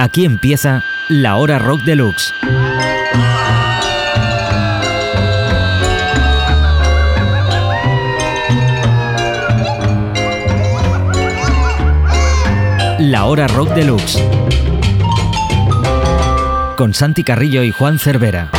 Aquí empieza la hora rock deluxe. La hora rock deluxe. Con Santi Carrillo y Juan Cervera.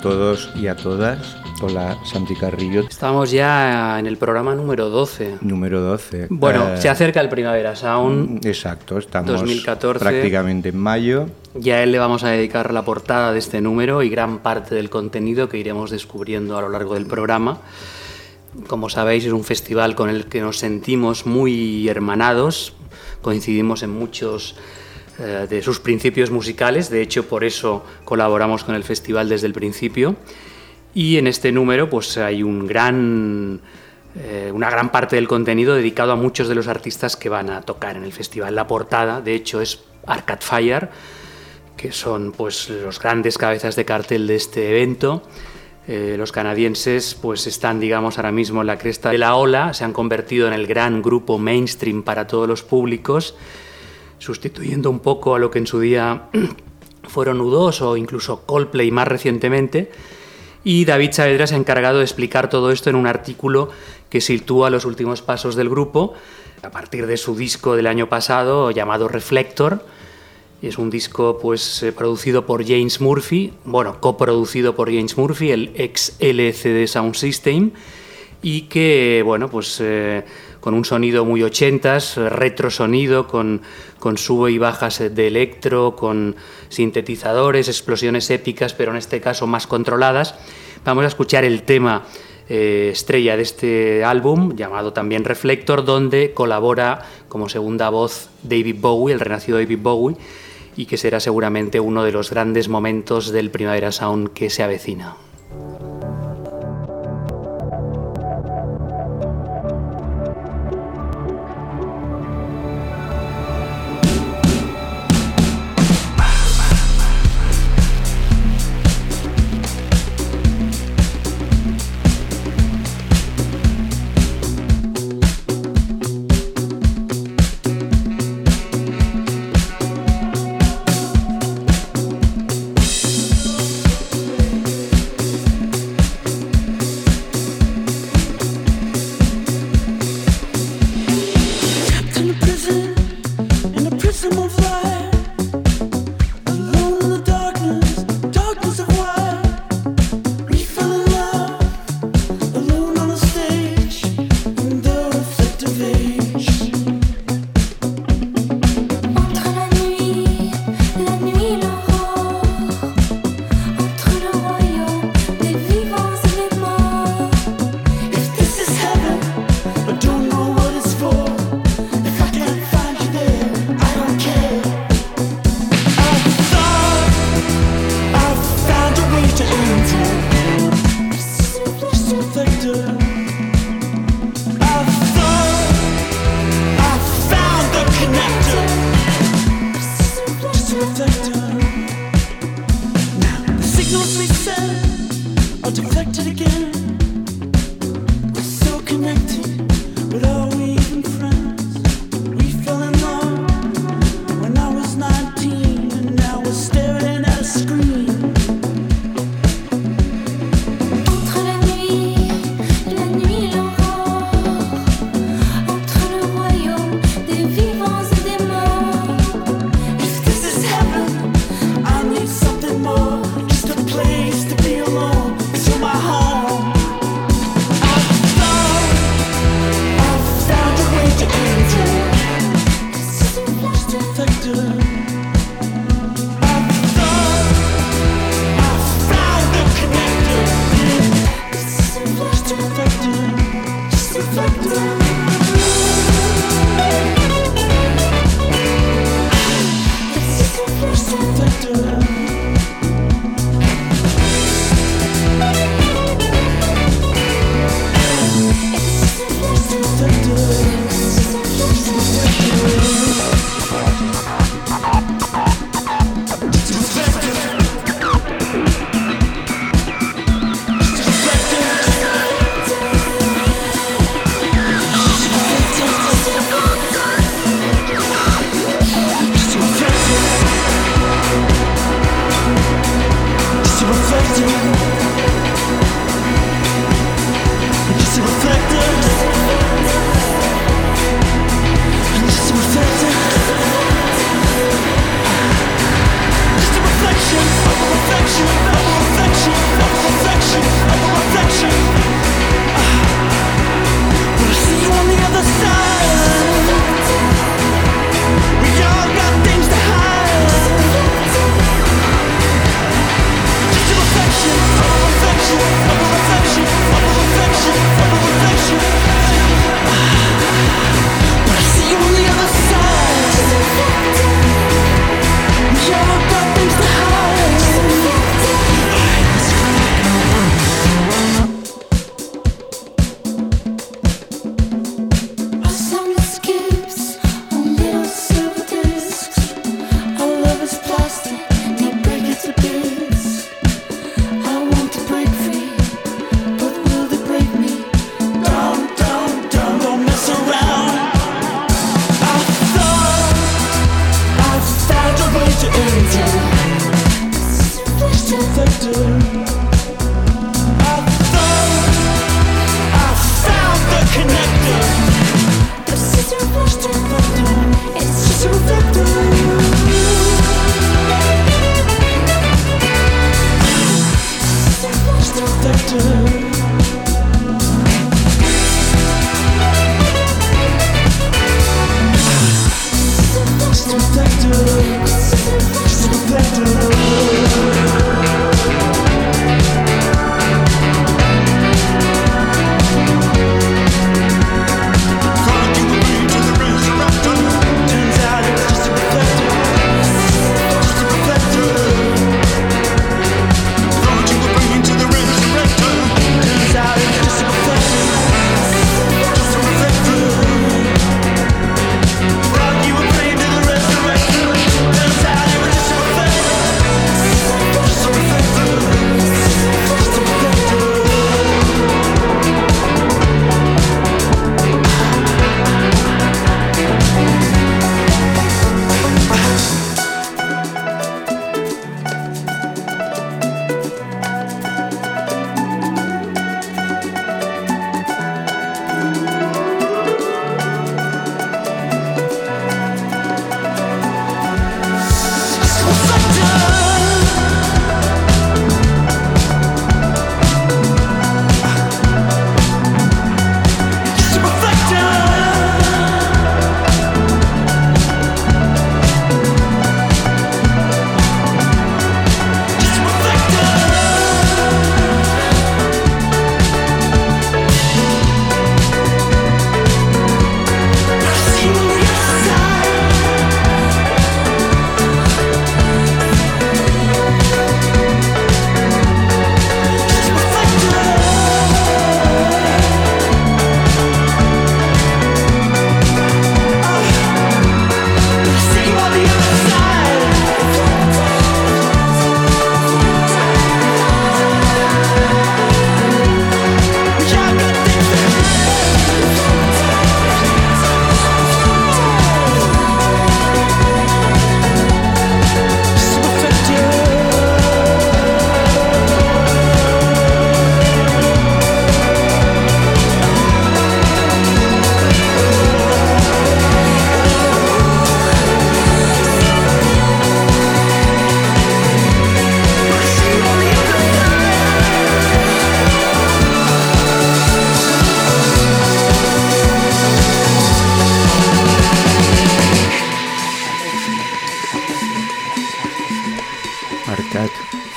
Todos y a todas. Hola Santi Carrillo. Estamos ya en el programa número 12. Número 12. Bueno, Eh, se acerca el Primavera Sound. Exacto, estamos 2014. prácticamente en mayo. Ya a él le vamos a dedicar la portada de este número y gran parte del contenido que iremos descubriendo a lo largo del programa. Como sabéis, es un festival con el que nos sentimos muy hermanados, coincidimos en muchos eh, de sus principios musicales, de hecho por eso colaboramos con el festival desde el principio. Y en este número pues hay un gran, eh, una gran parte del contenido dedicado a muchos de los artistas que van a tocar en el festival. La portada, de hecho, es Arcade Fire, que son pues los grandes cabezas de cartel de este evento. Eh, los canadienses pues están digamos ahora mismo en la cresta de la ola, se han convertido en el gran grupo mainstream para todos los públicos, sustituyendo un poco a lo que en su día fueron U2 o incluso Coldplay más recientemente. Y David Saavedra se ha encargado de explicar todo esto en un artículo que sitúa los últimos pasos del grupo a partir de su disco del año pasado llamado Reflector. Es un disco pues eh, producido por James Murphy, bueno, coproducido por James Murphy, el ex LCD Sound System, y que, bueno, pues eh, con un sonido muy ochentas, retro sonido, con, con sube y bajas de electro, con sintetizadores, explosiones épicas, pero en este caso más controladas. Vamos a escuchar el tema eh, estrella de este álbum, llamado también Reflector, donde colabora como segunda voz David Bowie, el renacido David Bowie, y que será seguramente uno de los grandes momentos del Primavera Sound que se avecina.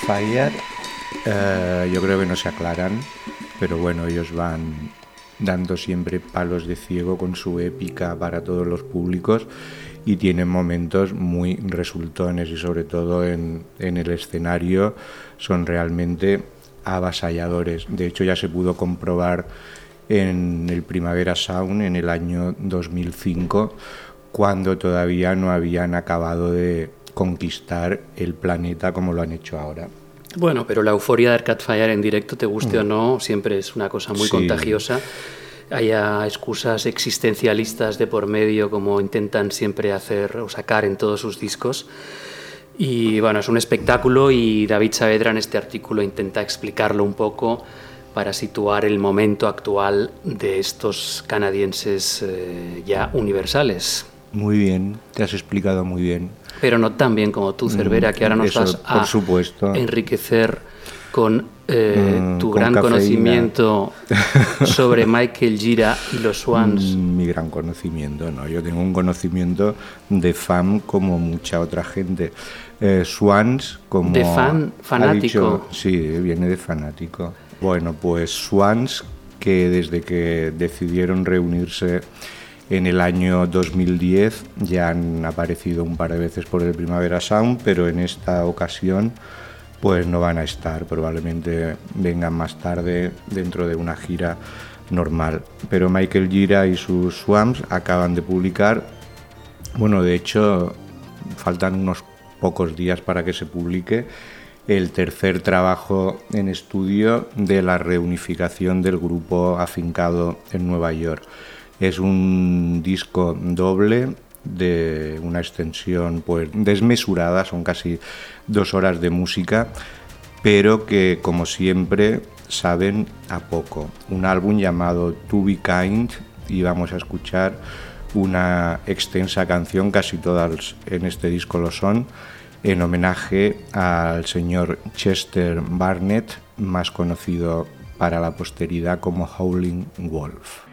Fire eh, yo creo que no se aclaran, pero bueno, ellos van dando siempre palos de ciego con su épica para todos los públicos y tienen momentos muy resultones y sobre todo en, en el escenario son realmente avasalladores. De hecho ya se pudo comprobar en el Primavera Sound en el año 2005 cuando todavía no habían acabado de conquistar el planeta como lo han hecho ahora. Bueno, pero la euforia de Arcade Fire en directo, te guste o mm. no, siempre es una cosa muy contagiosa. Haya excusas existencialistas de por medio, como intentan siempre hacer o sacar en todos sus discos. Y bueno, es un espectáculo y David Saavedra en este artículo intenta explicarlo un poco para situar el momento actual de estos canadienses eh, ya universales. Muy bien, te has explicado muy bien. Pero no tan bien como tú, Cervera, que ahora nos vas a enriquecer con eh, mm, tu gran conocimiento sobre Michael Gira y los Swans. Mm, mi gran conocimiento, no. Yo tengo un conocimiento de fan como mucha otra gente. Eh, Swans, como. De fan, fanático. sí, viene de fanático. Bueno, pues Swans, que desde que decidieron reunirse en el año 2010 ya han aparecido un par de veces por el Primavera Sound, pero en esta ocasión pues no van a estar, probablemente vengan más tarde dentro de una gira normal. Pero Michael Gira y sus Swamps acaban de publicar, bueno, de hecho faltan unos pocos días para que se publique el tercer trabajo en estudio de la reunificación del grupo afincado en Nueva York. Es un disco doble de una extensión pues desmesurada, son casi dos horas de música, pero que como siempre saben a poco. Un álbum llamado To Be Kind y vamos a escuchar una extensa canción, casi todas en este disco lo son, en homenaje al señor Chester Barnett, más conocido para la posteridad como Howling Wolf.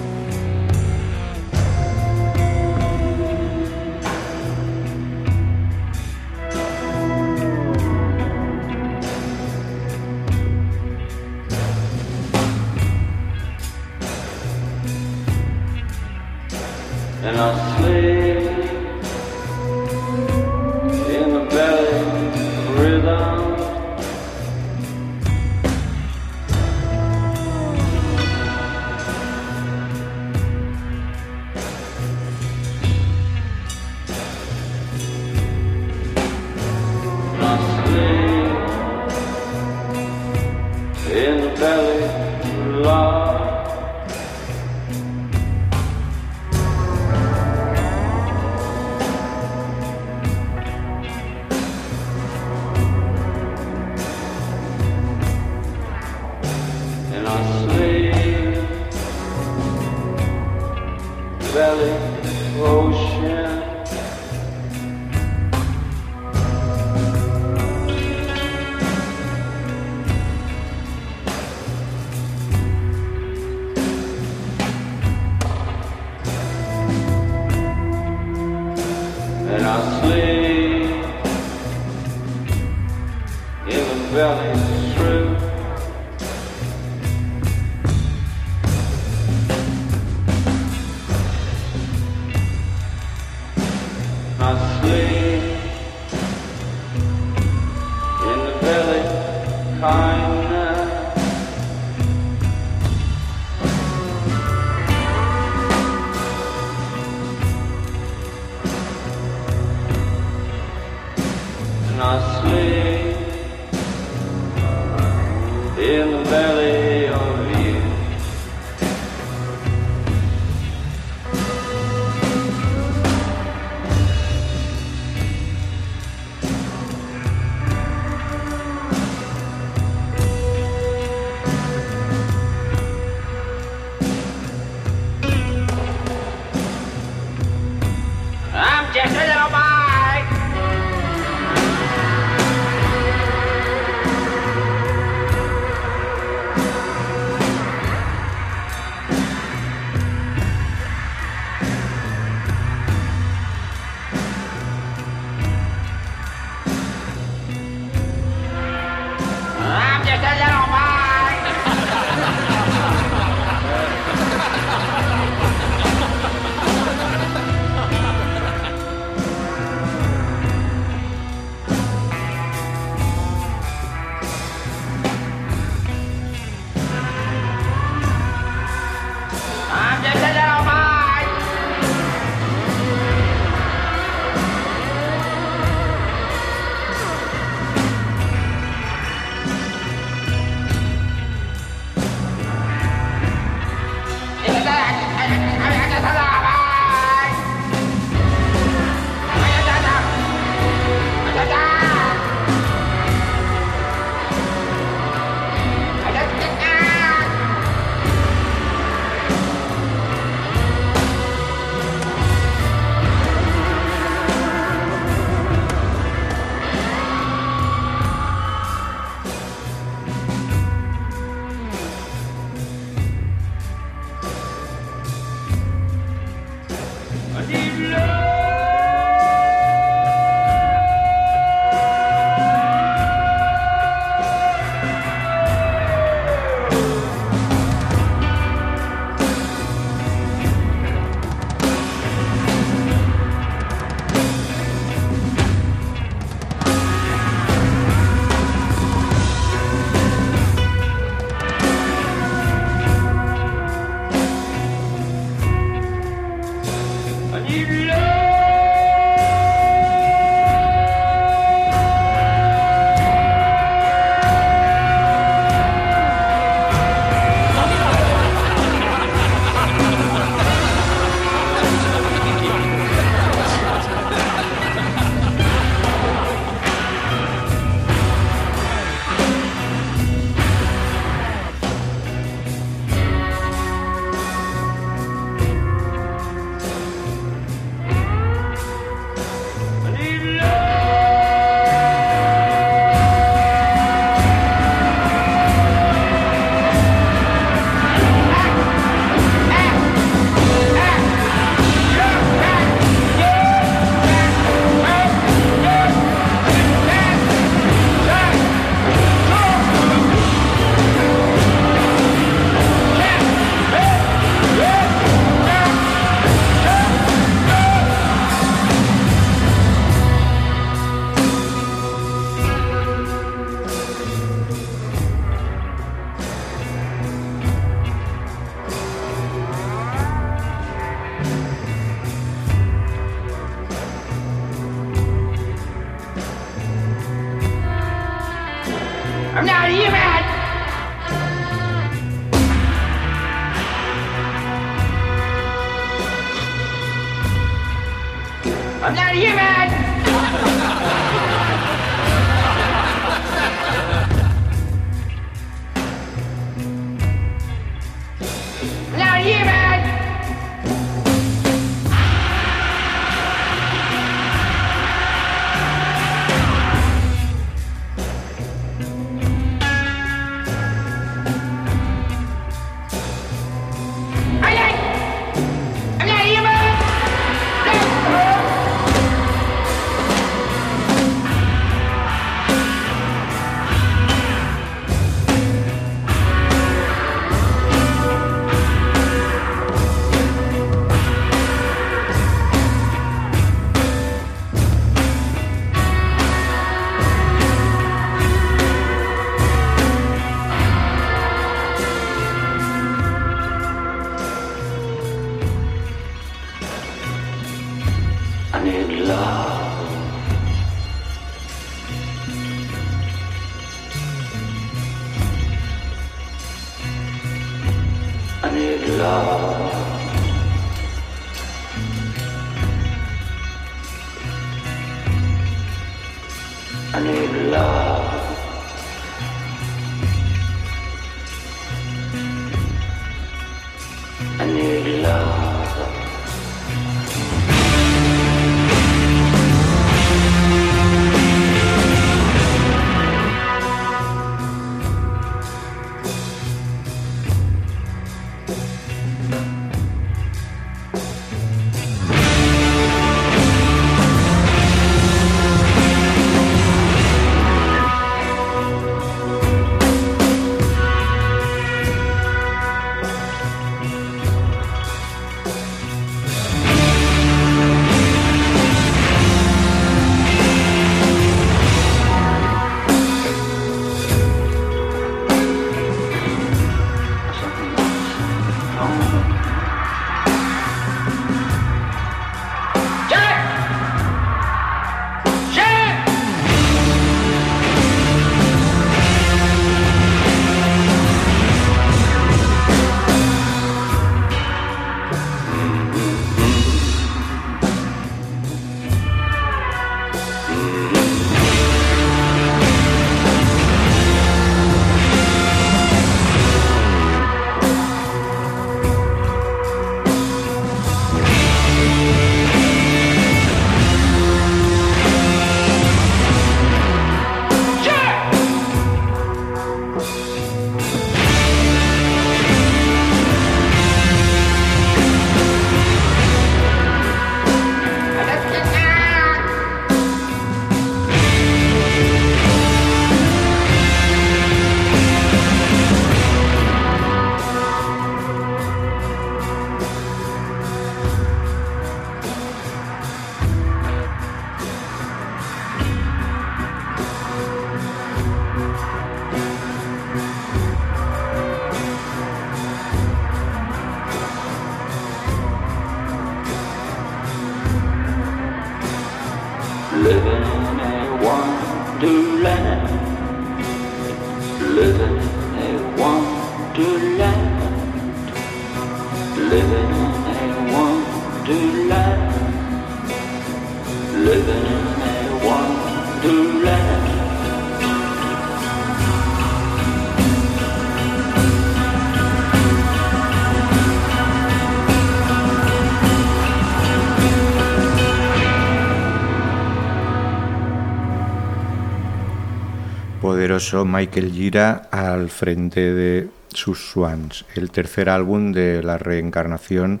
Michael Gira al frente de sus Swans, el tercer álbum de la reencarnación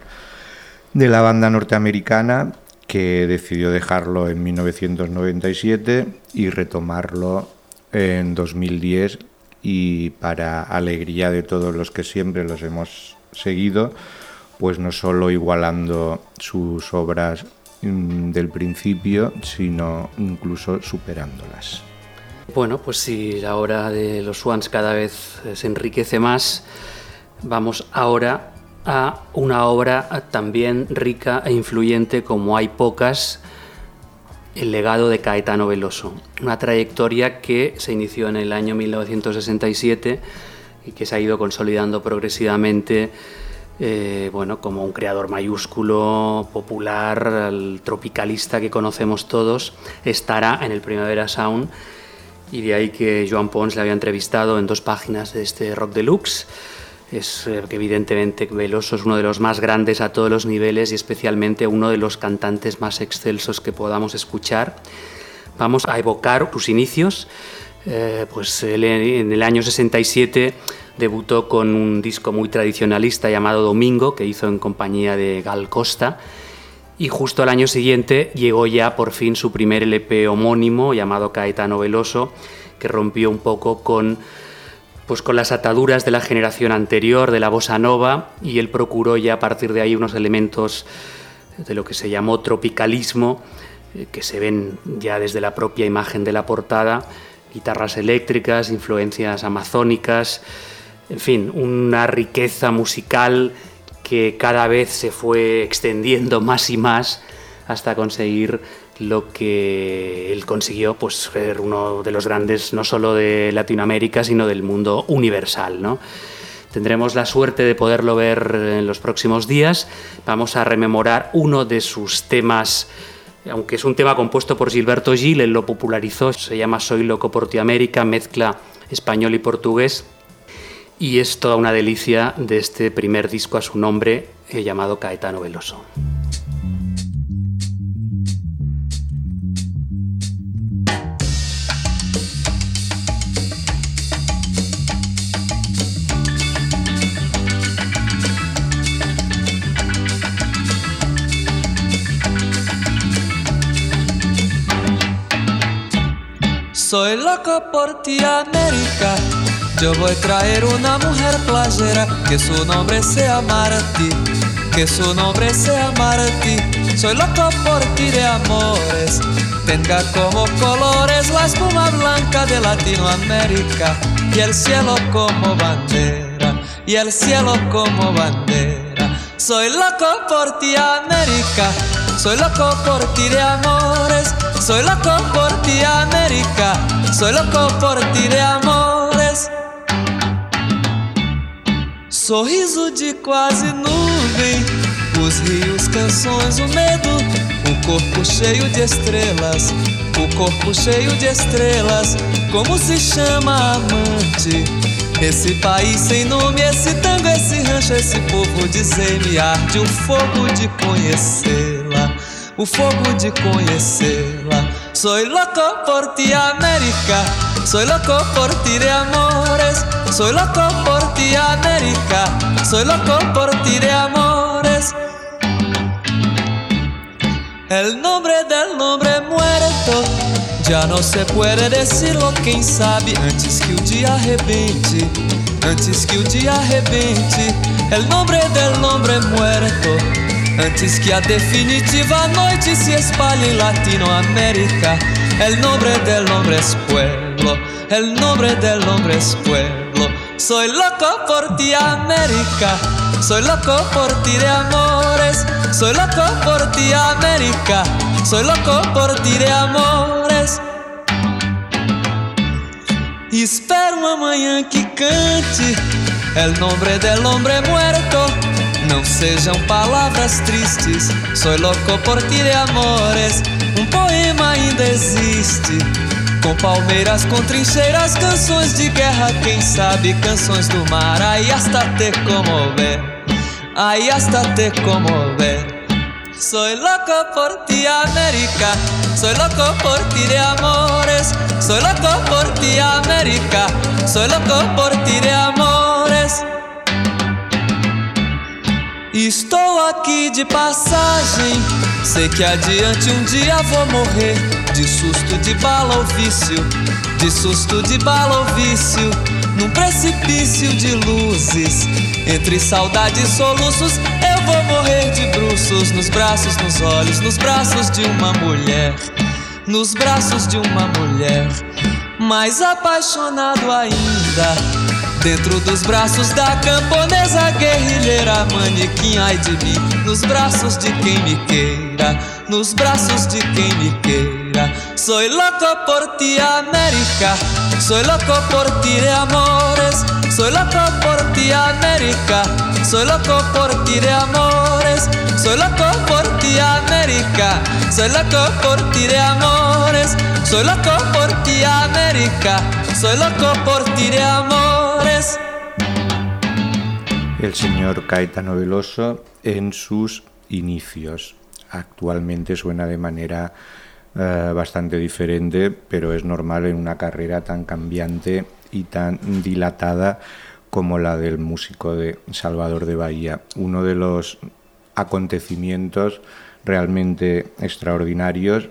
de la banda norteamericana que decidió dejarlo en 1997 y retomarlo en 2010 y para alegría de todos los que siempre los hemos seguido, pues no solo igualando sus obras mm, del principio, sino incluso superándolas. Bueno, pues si la obra de los Swans cada vez eh, se enriquece más, vamos ahora a una obra también rica e influyente como hay pocas, el legado de Caetano Veloso, una trayectoria que se inició en el año 1967 y que se ha ido consolidando progresivamente eh, bueno, como un creador mayúsculo, popular, el tropicalista que conocemos todos, estará en el Primavera Sound y de ahí que Joan Pons le había entrevistado en dos páginas de este Rock Deluxe. Es eh, que evidentemente Veloso es uno de los más grandes a todos los niveles y especialmente uno de los cantantes más excelsos que podamos escuchar. Vamos a evocar sus inicios. Eh, pues él en el año 67 debutó con un disco muy tradicionalista llamado Domingo, que hizo en compañía de Gal Costa y justo al año siguiente llegó ya por fin su primer LP homónimo llamado Caetano Veloso, que rompió un poco con, pues con las ataduras de la generación anterior, de la bossa nova, y él procuró ya a partir de ahí unos elementos de lo que se llamó tropicalismo, eh, que se ven ya desde la propia imagen de la portada, guitarras eléctricas, influencias amazónicas, en fin, una riqueza musical que cada vez se fue extendiendo más y más hasta conseguir lo que él consiguió pues ser uno de los grandes no solo de Latinoamérica sino del mundo universal ¿no? tendremos la suerte de poderlo ver en los próximos días vamos a rememorar uno de sus temas aunque es un tema compuesto por Gilberto Gil, él lo popularizó, se llama Soy loco por ti América, mezcla español y portugués y es toda una delicia de este primer disco a su nombre eh, llamado Caetano Veloso. Soy loco por ti, América. Yo voy a traer una mujer playera que su nombre sea Marti, que su nombre sea Marti. Soy loco por ti de amores. Tenga como colores la espuma blanca de Latinoamérica y el cielo como bandera, y el cielo como bandera. Soy loco por ti, América. Soy loco por ti de amores. Soy loco por ti, América. Soy loco por ti de amores. Sorriso de quase nuvem, os rios, canções, o medo, o corpo cheio de estrelas, o corpo cheio de estrelas. Como se chama amante? Esse país sem nome, esse tango, esse rancho, esse povo, dizer-me arde o fogo de conhecê-la, o fogo de conhecê-la. Soy loco por ti, América. Soy loco por ti de amores. Soy loco por ti, América. Soy loco por ti de amores. El nombre del nombre muerto já não se puede decirlo, quem sabe antes que o dia arrebente, antes que o dia arrebente, el nombre del nombre muerto, antes que a definitiva noite se espalhe em Latinoamérica, el nombre del nombre es pueblo, el nombre del nombre es pueblo. Soy loco por ti, América. Soy loco por ti de amores. Soy loco por ti, América. Soy loco por ti de amores. Espero amanhã que cante el nombre del hombre muerto. Não sejam palavras tristes. Soy loco por ti de amores. Um poema ainda existe. Com palmeiras, com trincheiras, canções de guerra, quem sabe canções do mar. Aí hasta te comover, aí hasta te comover. Soy loco por ti, América. Soy loco por ti de amores. Soy loco por ti, América. Soy loco por ti de amores. Estou aqui de passagem. Sei que adiante um dia vou morrer. De susto de bala ou vício. De susto de bala ou vício. Num precipício de luzes. Entre saudade e soluços. Eu vou morrer de bruços. Nos braços, nos olhos. Nos braços de uma mulher. Nos braços de uma mulher. Mais apaixonado ainda. Dentro dos braços da camponesa guerrilheira Manequim, ai de mim. Nos braços de quem me queira Nos braços de quem me queira. Soy loco por ti, América. Soy loco por ti de amores. Soy loco por ti, América. Soy loco por ti de amores. Soy loco por ti, América. Soy loco por ti de amores. Soy loco por ti, América. Soy loco por ti de amores. El señor Caetano Veloso en sus inicios. Actualmente suena de manera eh, bastante diferente, pero es normal en una carrera tan cambiante y tan dilatada como la del músico de Salvador de Bahía. Uno de los acontecimientos realmente extraordinarios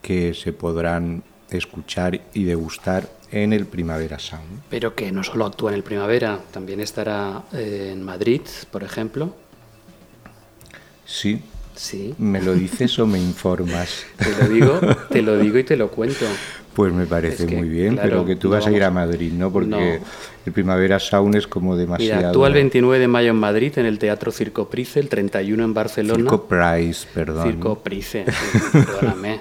que se podrán escuchar y degustar en el Primavera Sound. Pero que no solo actúa en el Primavera, también estará eh, en Madrid, por ejemplo. Sí, Sí, ¿me lo dices o me informas? te lo digo, te lo digo y te lo cuento. Pues me parece Es que, muy bien, claro, pero que tú no vas a ir a Madrid, ¿no? Porque No. el Primavera Sound es como demasiado... Mira, actúa el 29 de mayo en Madrid en el Teatro Circo Price, el 31 en Barcelona. Circo Price, perdón. Circo Price, perdóname.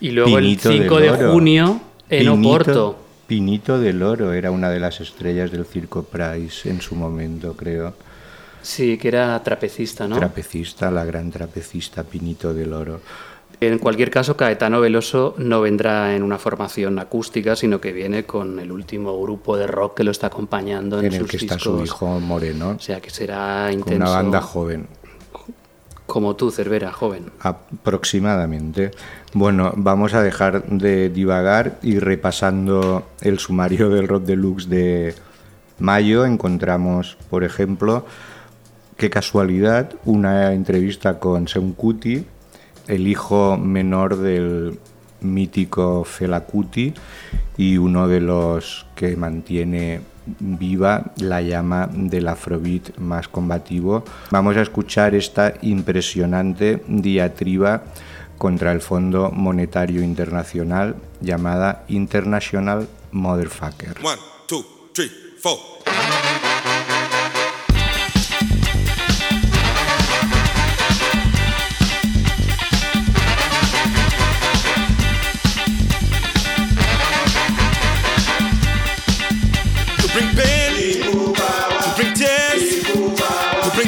Y luego Pinito el 5 del de Oro. junio en Pinito- Oporto. Pinito del Oro era una de las estrellas del Circo Price en su momento, creo. Sí, que era trapecista, ¿no? Trapecista, la gran trapecista Pinito del Oro. En cualquier caso, Caetano Veloso no vendrá en una formación acústica, sino que viene con el último grupo de rock que lo está acompañando en, En el sus que está su discos. hijo Moreno, O sea que será intenso. una banda joven. Como tú, Cervera, joven. Aproximadamente. Bueno, vamos a dejar de divagar y repasando el sumario del Rock Deluxe de mayo encontramos, por ejemplo, qué casualidad, una entrevista con Seun Kuti, el hijo menor del mítico Fela Kuti y uno de los que mantiene viva la llama del afrobeat más combativo. Vamos a escuchar esta impresionante diatriba contra el Fondo Monetario Internacional llamada International Motherfucker. One, two, three, four.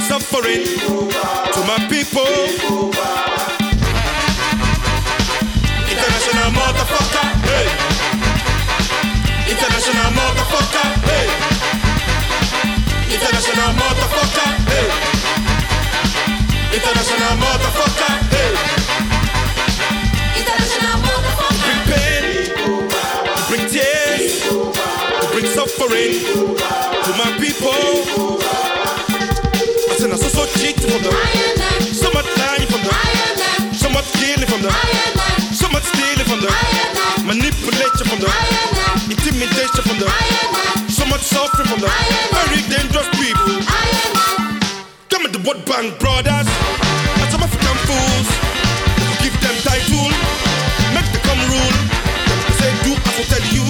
Suffering to my people. International motherfucker, hey. International motherfucker, hey. International motherfucker. Bring pain, bring tears, bring suffering to my people. I said, I'm so so cheating from them, so much lying from them, so much killing from them, so much stealing from them, manipulation from them, intimidation from them, so much suffering from the Very dangerous people. Come at the World Bank brothers, and some African fools. Give them title, make them come rule. They say do as we tell you,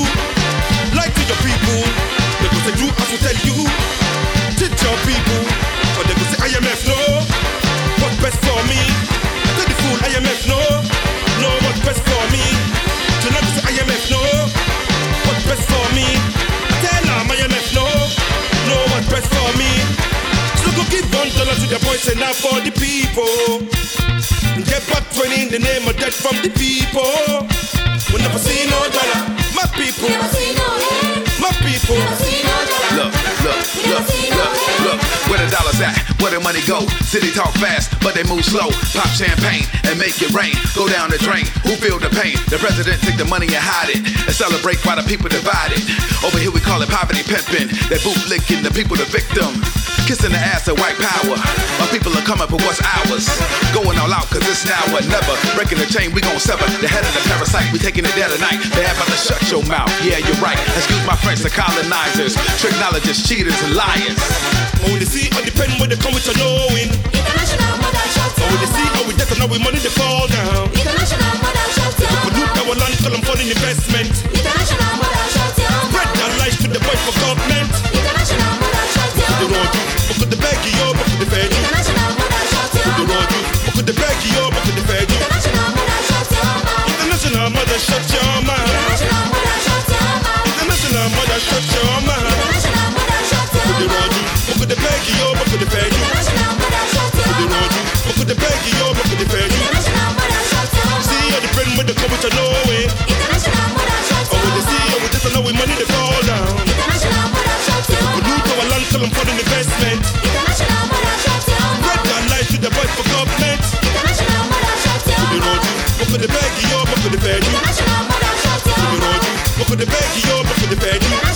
lie to your people. They say do as we tell you, teach your people. And now for the people. Get back 20 in the name of death from the people. We never see no dollar. My people, Never see no my people. Never see no Look, look, look, look, look. Where the dollars at? Where the money go? City talk fast, but they move slow. Pop champagne and make it rain. Go down the drain. Who feel the pain? The president take the money and hide it. And celebrate while the people divided. Over here we call it poverty pimping. They boot licking the people the victim. Kissing the ass of white power. My people are coming for what's ours. Going all out cause it's now or never. Breaking the chain, we gon' sever. The head of the parasite, we taking it there tonight. They have to shut your mouth. Yeah, you're right. Excuse my friends, the colonizers. Tricknologists, cheaters, and liars. When they see all the pen when they come with your knowing. When they see how we get and how we money they fall down. Pollute our land, call them foreign investment. Spread their lies to the boys for government. The road you, Kudurocu okudu peki yo okudu feci International model shorty Kudurocu okudu International model but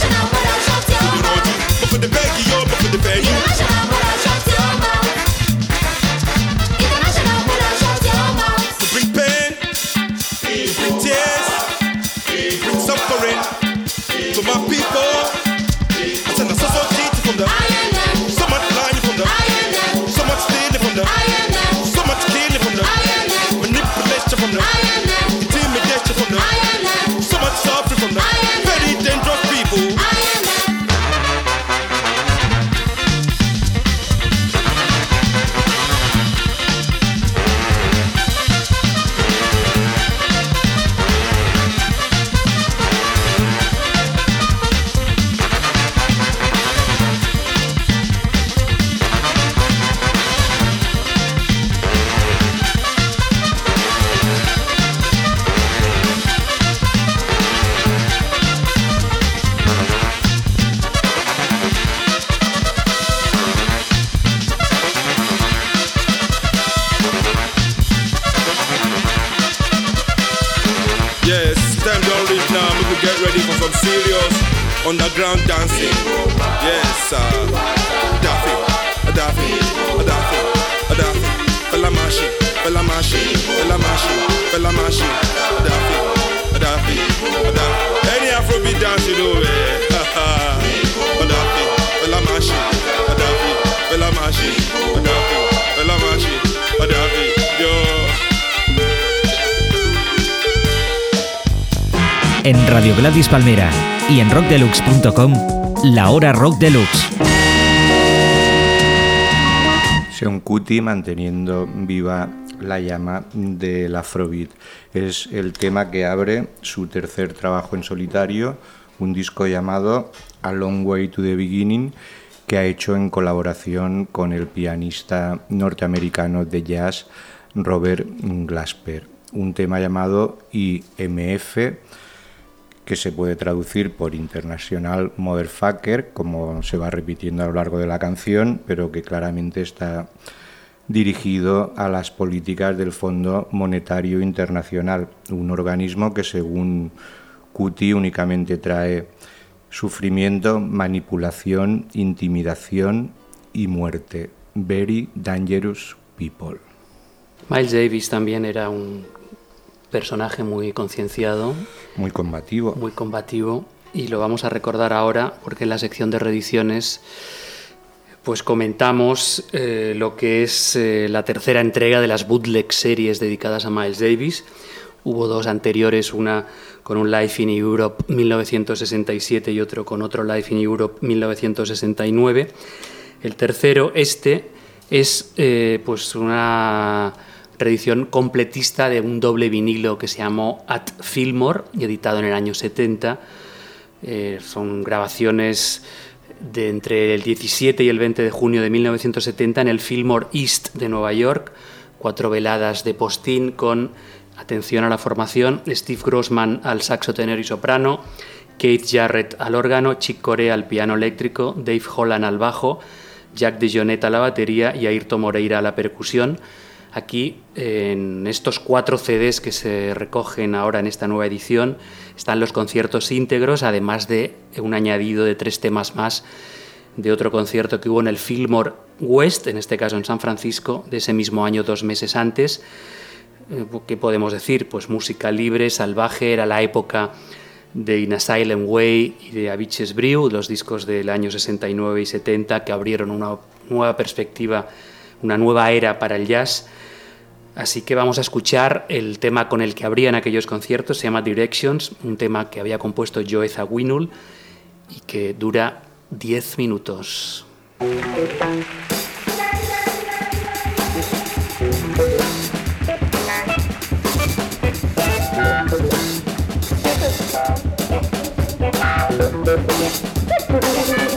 Palmera y en rockdeluxe.com, la hora rock deluxe. Sean Kuti manteniendo viva la llama del Afrobeat. Es el tema que abre su tercer trabajo en solitario, un disco llamado A Long Way to the Beginning, que ha hecho en colaboración con el pianista norteamericano de jazz Robert Glasper. Un tema llamado IMF que se puede traducir por International Motherfucker, como se va repitiendo a lo largo de la canción, pero que claramente está dirigido a las políticas del Fondo Monetario Internacional, un organismo que según Cuti únicamente trae sufrimiento, manipulación, intimidación y muerte. Very dangerous people. Miles Davis también era un personaje muy concienciado. Muy combativo. Muy combativo. Y lo vamos a recordar ahora porque en la sección de reediciones pues comentamos eh, lo que es eh, la tercera entrega de las bootleg series dedicadas a Miles Davis. Hubo dos anteriores, una con un Life in Europe 1967 y otro con otro Life in Europe 1969. El tercero, este, es eh, pues una reedición completista de un doble vinilo que se llamó At Fillmore y editado en el año 70. Eh, son grabaciones de entre el 17 y el 20 de junio de 1970 en el Fillmore East de Nueva York, cuatro veladas de postín con, atención a la formación, Steve Grossman al saxo tenor y soprano, Keith Jarrett al órgano, Chick Corea al piano eléctrico, Dave Holland al bajo, Jack DeJohnette a la batería y Ayrton Moreira a la percusión. Aquí, en estos cuatro CDs que se recogen ahora en esta nueva edición, están los conciertos íntegros, además de un añadido de tres temas más de otro concierto que hubo en el Fillmore West, en este caso en San Francisco, de ese mismo año, dos meses antes. Eh, ¿Qué podemos decir? Pues música libre, salvaje, era la época de In a Way y de Avicii Brew, los discos del año 69 y 70 que abrieron una nueva perspectiva, una nueva era para el jazz. Así que vamos a escuchar el tema con el que abrían aquellos conciertos, se llama Directions, un tema que había compuesto Joe Zawinul y que dura 10 minutos.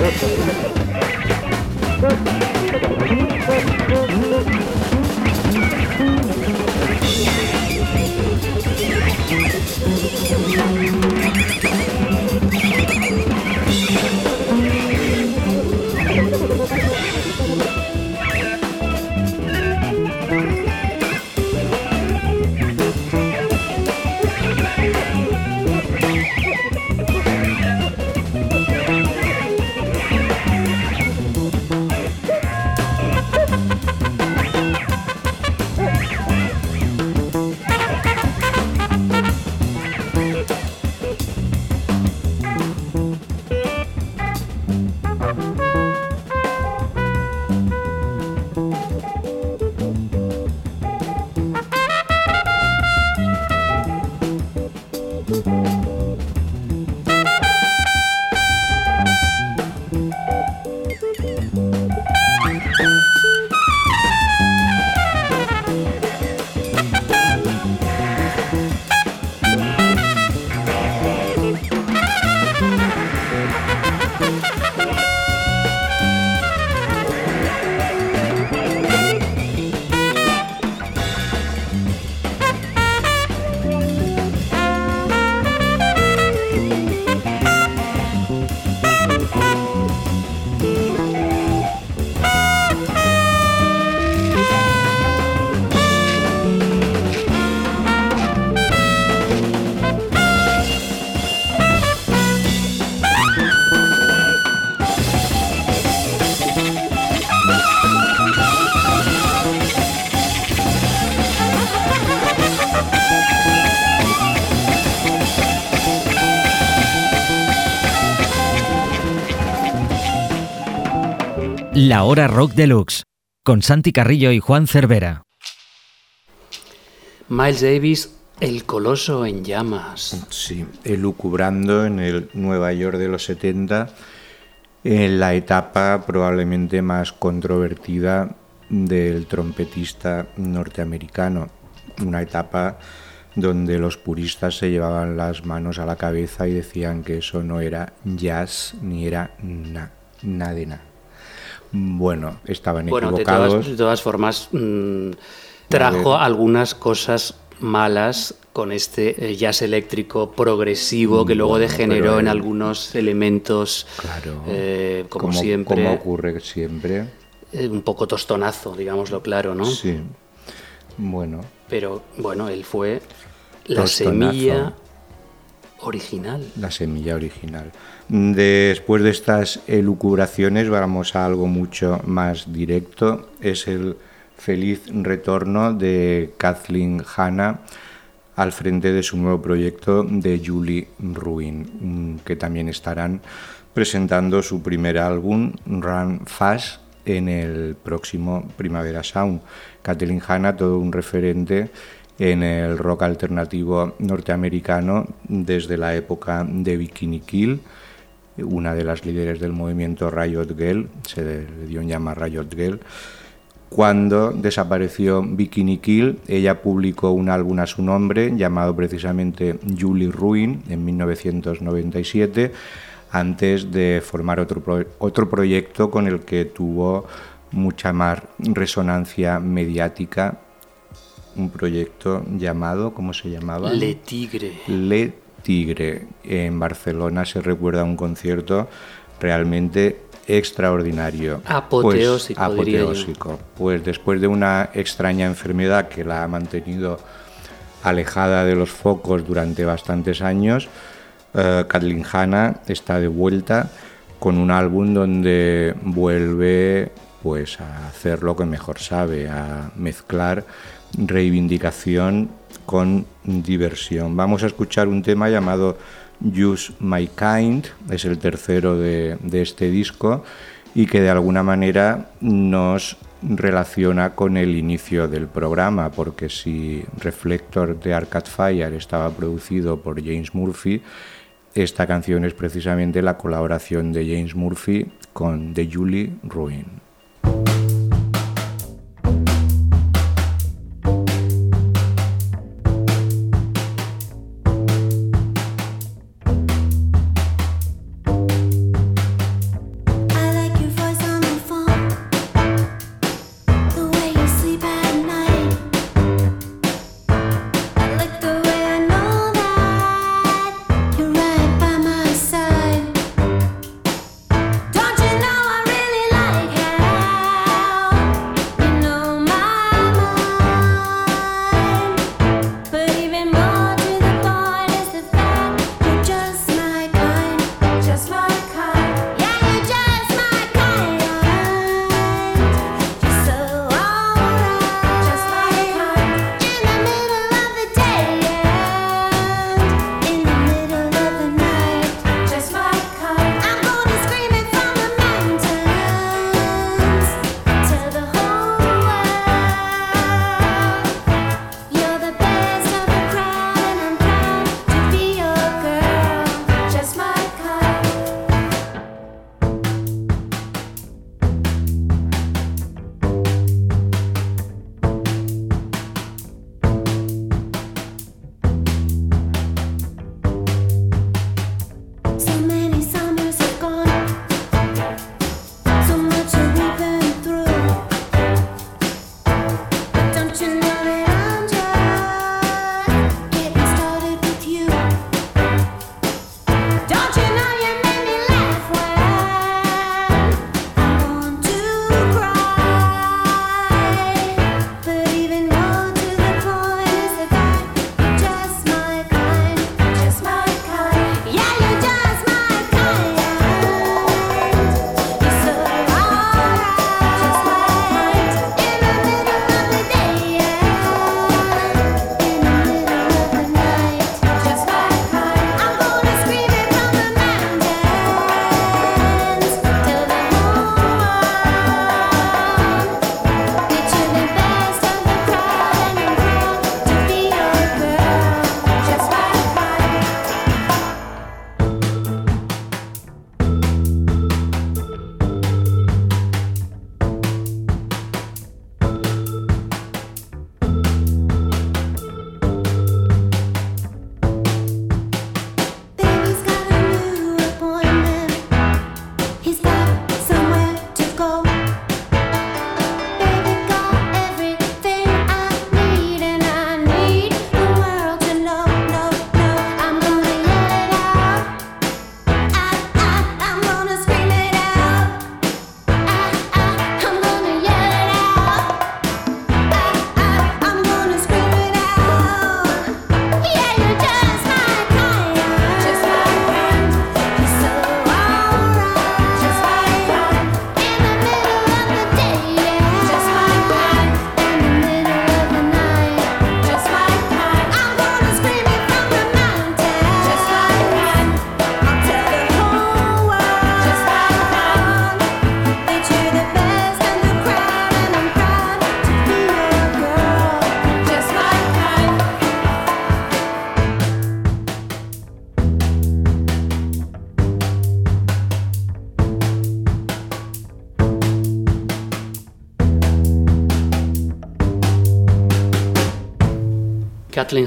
Yeah. La Hora Rock Deluxe, con Santi Carrillo y Juan Cervera. Miles Davis, el coloso en llamas. Sí, elucubrando en el Nueva York de los 70, en la etapa probablemente más controvertida del trompetista norteamericano. Una etapa donde los puristas se llevaban las manos a la cabeza y decían que eso no era jazz ni era nada, nada de nada. Bueno, estaban Bueno, de equivocados. todas, de todas formas, mm, trajo Vale. algunas cosas malas con este eh, jazz eléctrico progresivo que luego Bueno, degeneró en algunos elementos, Claro, eh, como, como, siempre. como ocurre siempre. eh, un poco tostonazo, digámoslo claro, ¿no? Sí. Bueno, Pero bueno, él fue la Tostonazo. semilla original. la semilla original. Después de estas elucubraciones vamos a algo mucho más directo. Es el feliz retorno de Kathleen Hanna al frente de su nuevo proyecto de Julie Ruin, que también estarán presentando su primer álbum, Run Fast, en el próximo Primavera Sound. Kathleen Hanna, todo un referente en el rock alternativo norteamericano desde la época de Bikini Kill, una de las líderes del movimiento Riot Girl, se le dio en llamar Riot Girl. Cuando desapareció Bikini Kill, ella publicó un álbum a su nombre llamado precisamente Julie Ruin en 1997, antes de formar otro, pro- otro proyecto con el que tuvo mucha más resonancia mediática, un proyecto llamado, ¿cómo se llamaba? Le Tigre. Le Tigre. En Barcelona se recuerda un concierto realmente extraordinario. Apoteósico, Pues, diría yo. apoteósico. Pues después de una extraña enfermedad que la ha mantenido alejada de los focos durante bastantes años, eh, Kathleen Hanna está de vuelta con un álbum donde vuelve pues a hacer lo que mejor sabe, a mezclar reivindicación con diversión. Vamos a escuchar un tema llamado Use My Kind, es el tercero de, este disco y que de alguna manera nos relaciona con el inicio del programa, porque si Reflector de Arcade Fire estaba producido por James Murphy, esta canción es precisamente la colaboración de James Murphy con The Julie Ruin.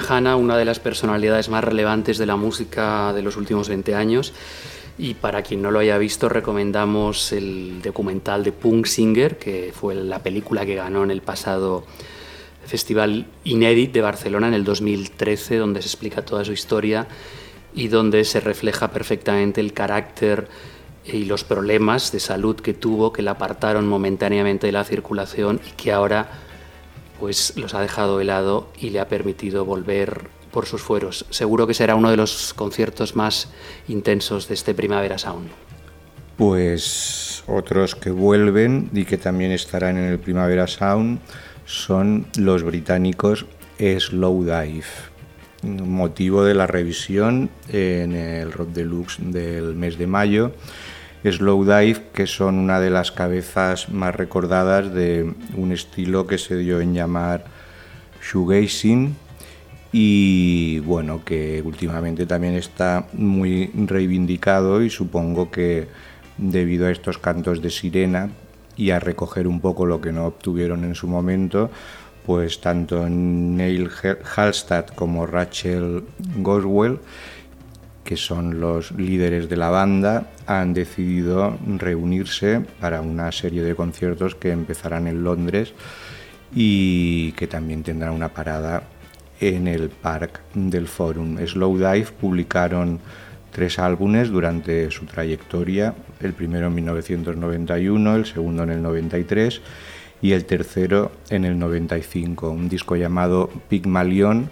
Hanna, una de las personalidades más relevantes de la música de los últimos 20 años. Y para quien no lo haya visto, recomendamos el documental de Punk Singer, que fue la película que ganó en el pasado Festival Inédit de Barcelona en el 2013, donde se explica toda su historia y donde se refleja perfectamente el carácter y los problemas de salud que tuvo, que la apartaron momentáneamente de la circulación y que ahora pues los ha dejado de lado y le ha permitido volver por sus fueros. Seguro que será uno de los conciertos más intensos de este Primavera Sound. Pues otros que vuelven y que también estarán en el Primavera Sound son los británicos Slow Dive. Motivo de la revisión en el Rock Deluxe del mes de mayo. Slow Dive, que son una de las cabezas más recordadas de un estilo que se dio en llamar shoegazing. Y bueno, que últimamente también está muy reivindicado y supongo que debido a estos cantos de sirena y a recoger un poco lo que no obtuvieron en su momento, pues tanto Neil Halstad como Rachel Goswell, que son los líderes de la banda, han decidido reunirse para una serie de conciertos que empezarán en Londres y que también tendrán una parada en el Park del Forum. Slow Dive publicaron tres álbumes durante su trayectoria, el primero en 1991, el segundo en el 93 y el tercero en el 95, un disco llamado Pygmalion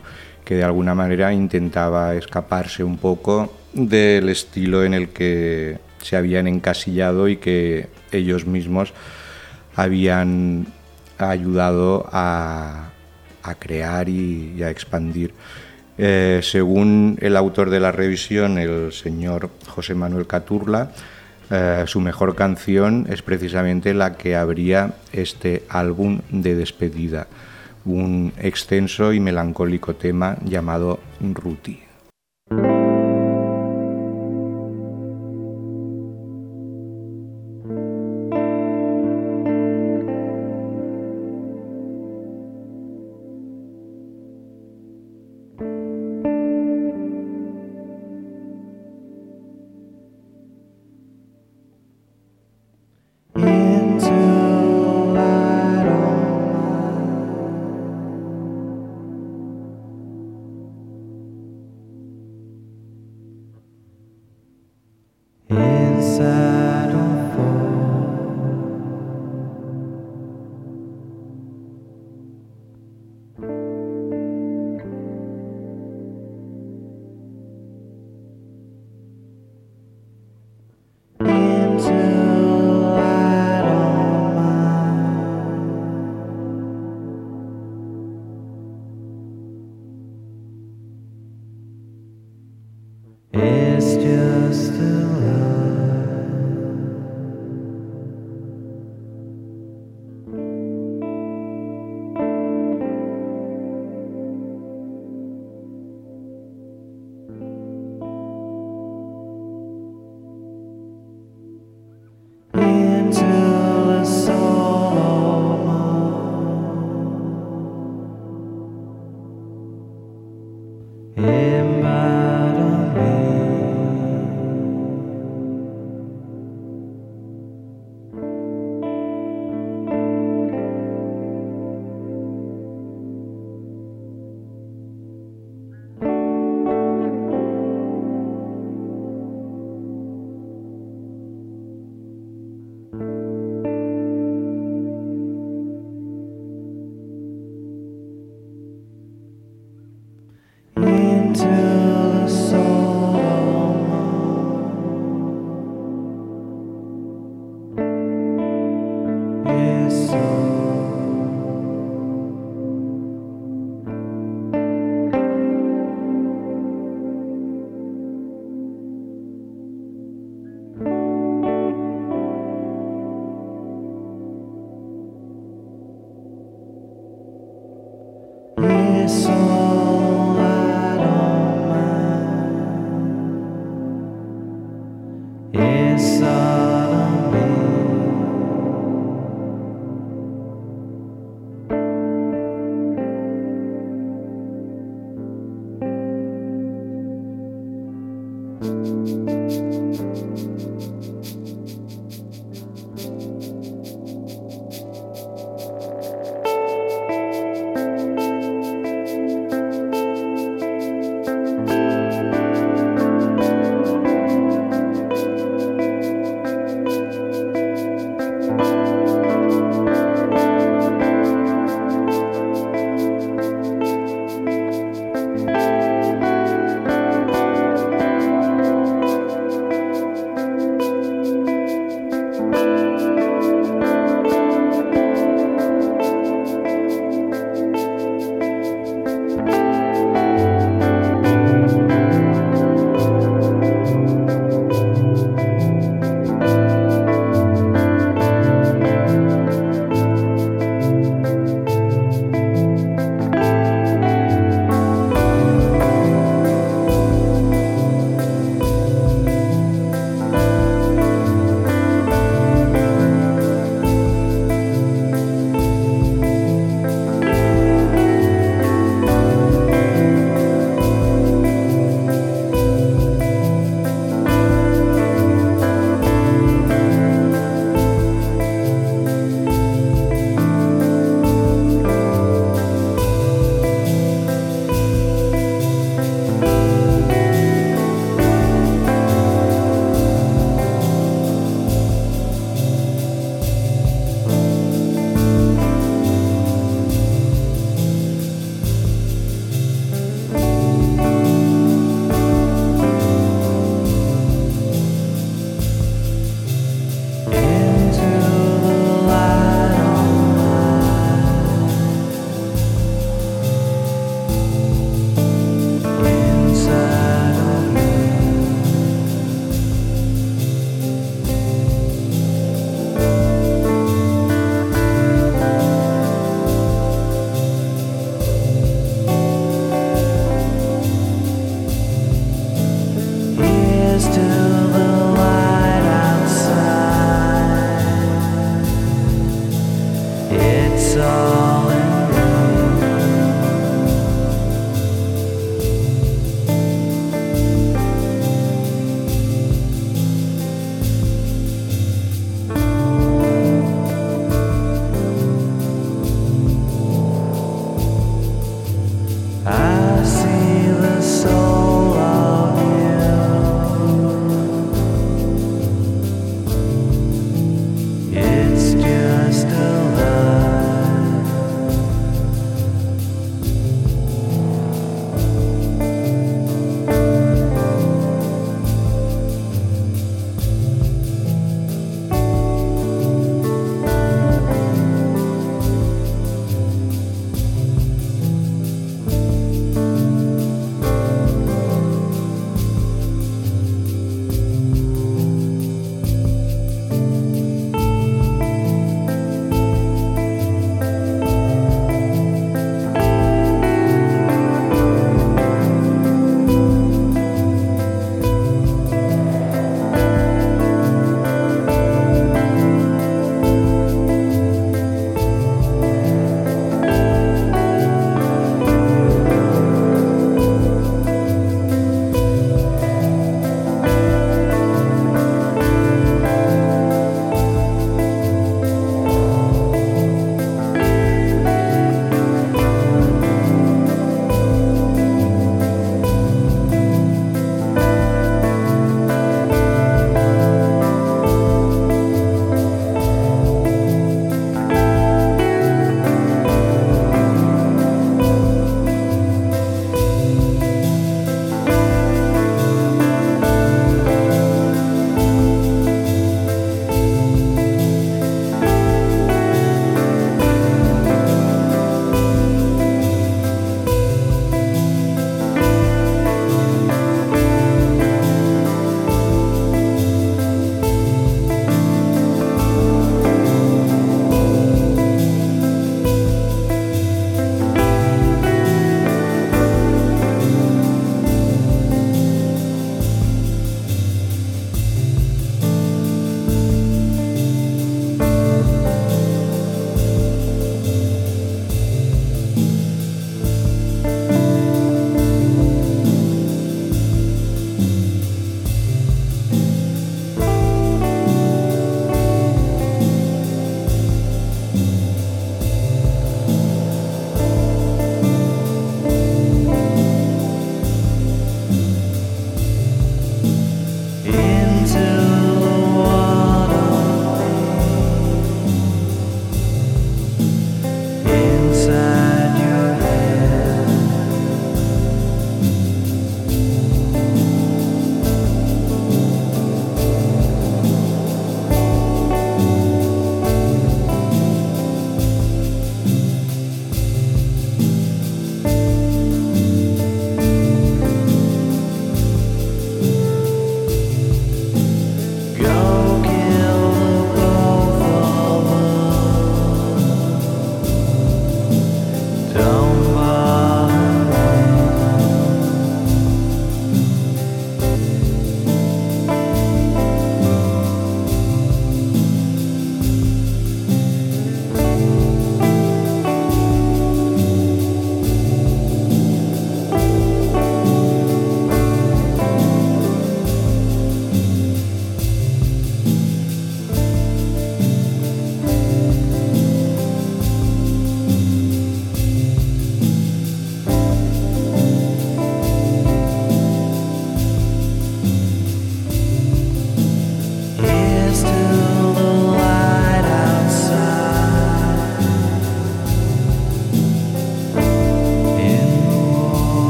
que de alguna manera intentaba escaparse un poco del estilo en el que se habían encasillado y que ellos mismos habían ayudado a, crear y, y a expandir. Eh, según el autor de la revisión, el señor José Manuel Caturla, eh, su mejor canción es precisamente la que abría este álbum de despedida, un extenso y melancólico tema llamado Ruti.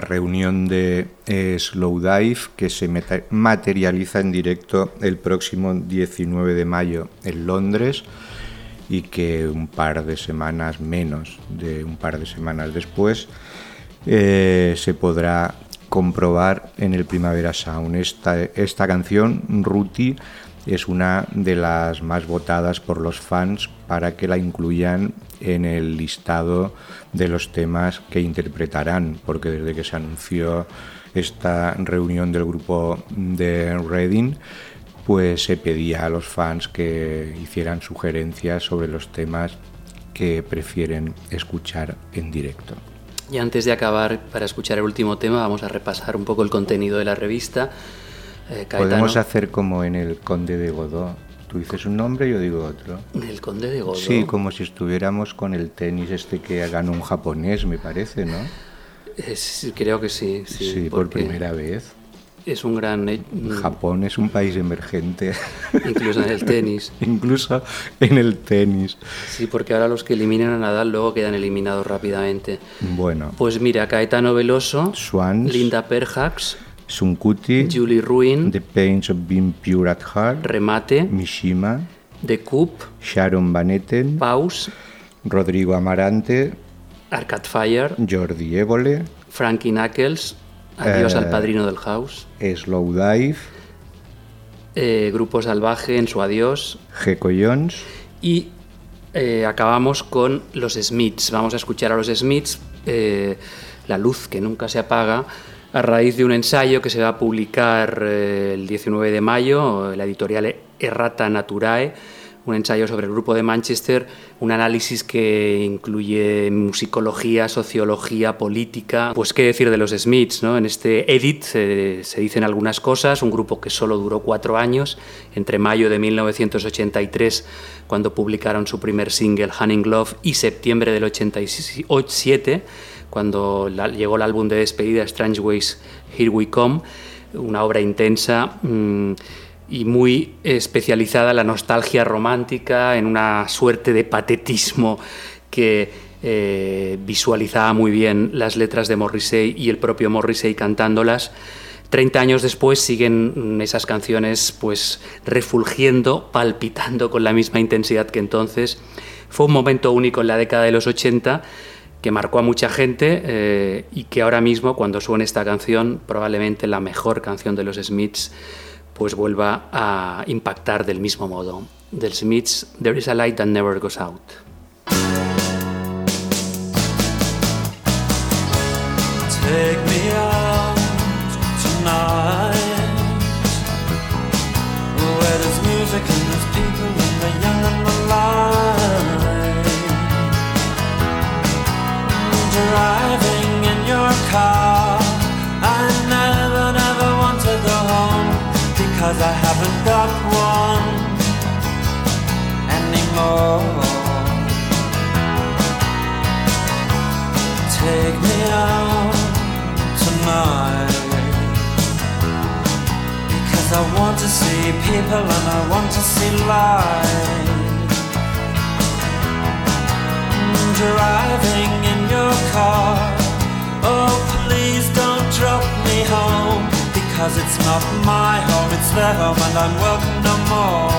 Reunión de eh, Slow Dive que se materializa en directo el próximo 19 de mayo en Londres y que un par de semanas menos de un par de semanas después eh, se podrá comprobar en el Primavera Sound. Esta, esta canción, Ruti, es una de las más votadas por los fans para que la incluyan en el listado de los temas que interpretarán, porque desde que se anunció esta reunión del grupo de Reading, pues se pedía a los fans que hicieran sugerencias sobre los temas que prefieren escuchar en directo. Y antes de acabar, para escuchar el último tema, vamos a repasar un poco el contenido de la revista. Eh, Caetano, Podemos hacer como en el Conde de Godó. Tú dices un nombre, yo digo otro. El Conde de Godó. Sí, como si estuviéramos con el tenis este que ganó un japonés, me parece, ¿no? Es- creo que sí. Sí, Sí, por primera vez. Es un gran... mm, Japón es un país emergente, Incluso en el tenis. incluso en el tenis. Sí, porque ahora los que eliminan a Nadal luego quedan eliminados rápidamente. Bueno, Pues mira, Caetano Veloso, Swans, Linda Perhaps, Sunkuti, Julie Ruin, The Pains of Being Pure at Heart, Remate, Mishima, The Coop, Sharon Van Etten, Paus, Rodrigo Amarante, Arcade Fire, Jordi Évole, Frankie Knuckles, Adiós Eh, al padrino del house, Slow Dive, eh, Grupo Salvaje en su adiós Geco Jones, y eh, acabamos con los Smiths. Vamos a escuchar a los Smiths, La luz que nunca se apaga, a raíz de un ensayo que se va a publicar eh, el 19 de mayo, la editorial Errata Naturae, un ensayo sobre el grupo de Manchester, un análisis que incluye musicología, sociología, política. Pues qué decir de los Smiths, ¿no? En este edit eh, se dicen algunas cosas, un grupo que solo duró cuatro años, entre mayo de 1983, cuando publicaron su primer single, Hunting Glove, y septiembre del 87, cuando llegó el álbum de despedida Strange Ways, Here We Come, una obra intensa mm, y muy especializada en la nostalgia romántica, en una suerte de patetismo que eh, visualizaba muy bien las letras de Morrissey y el propio Morrissey cantándolas. 30 años después siguen mm, esas canciones pues refulgiendo, palpitando con la misma intensidad que entonces. Fue un momento único en la década de los 80 que marcó a mucha gente eh, y que ahora mismo cuando suene esta canción, probablemente la mejor canción de los Smiths, pues vuelva a impactar del mismo modo. Del Smiths, There is a light that never goes out. Car. I never, never want to go home Because I haven't got one anymore. Take me out tonight Because I want to see people and I want to see life. Mm, driving in your car Oh please don't drop me home Because it's not my home, it's their home and I'm welcome no more.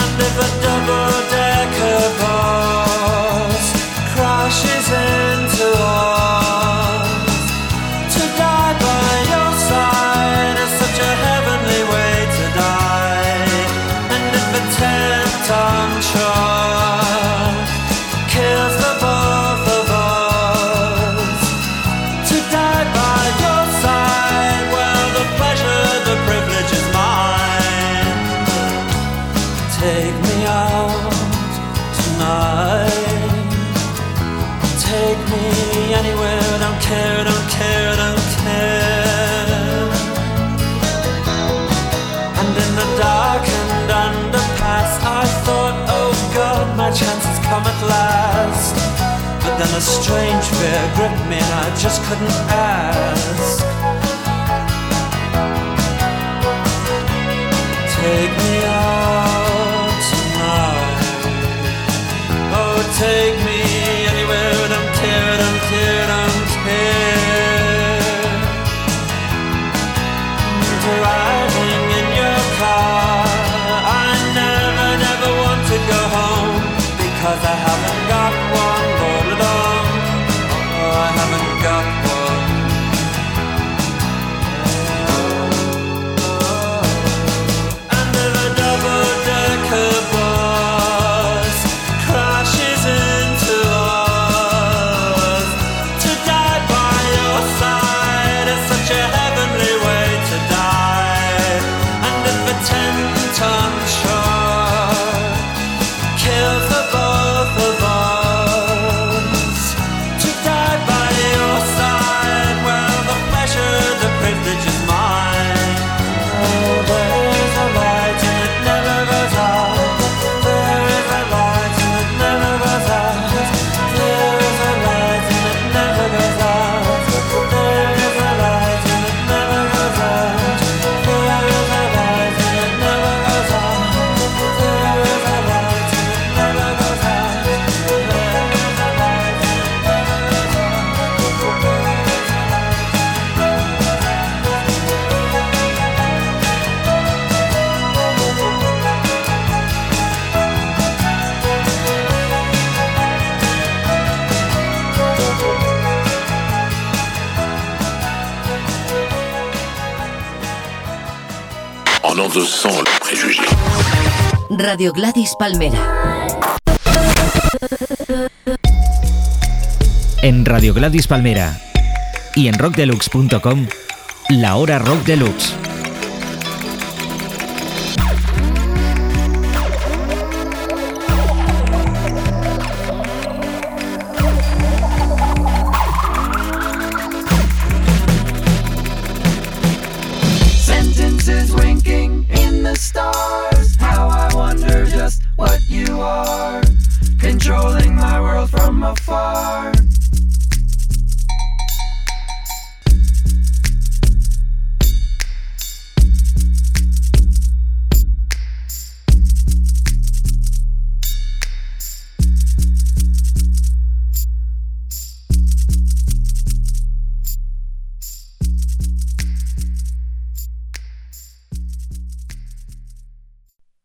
And if a double-decker bus crashes into strange fear gripped me, and I just couldn't ask. Radio Gladys Palmera. En Radio Gladys Palmera y en rockdeluxe.com, la hora rock deluxe.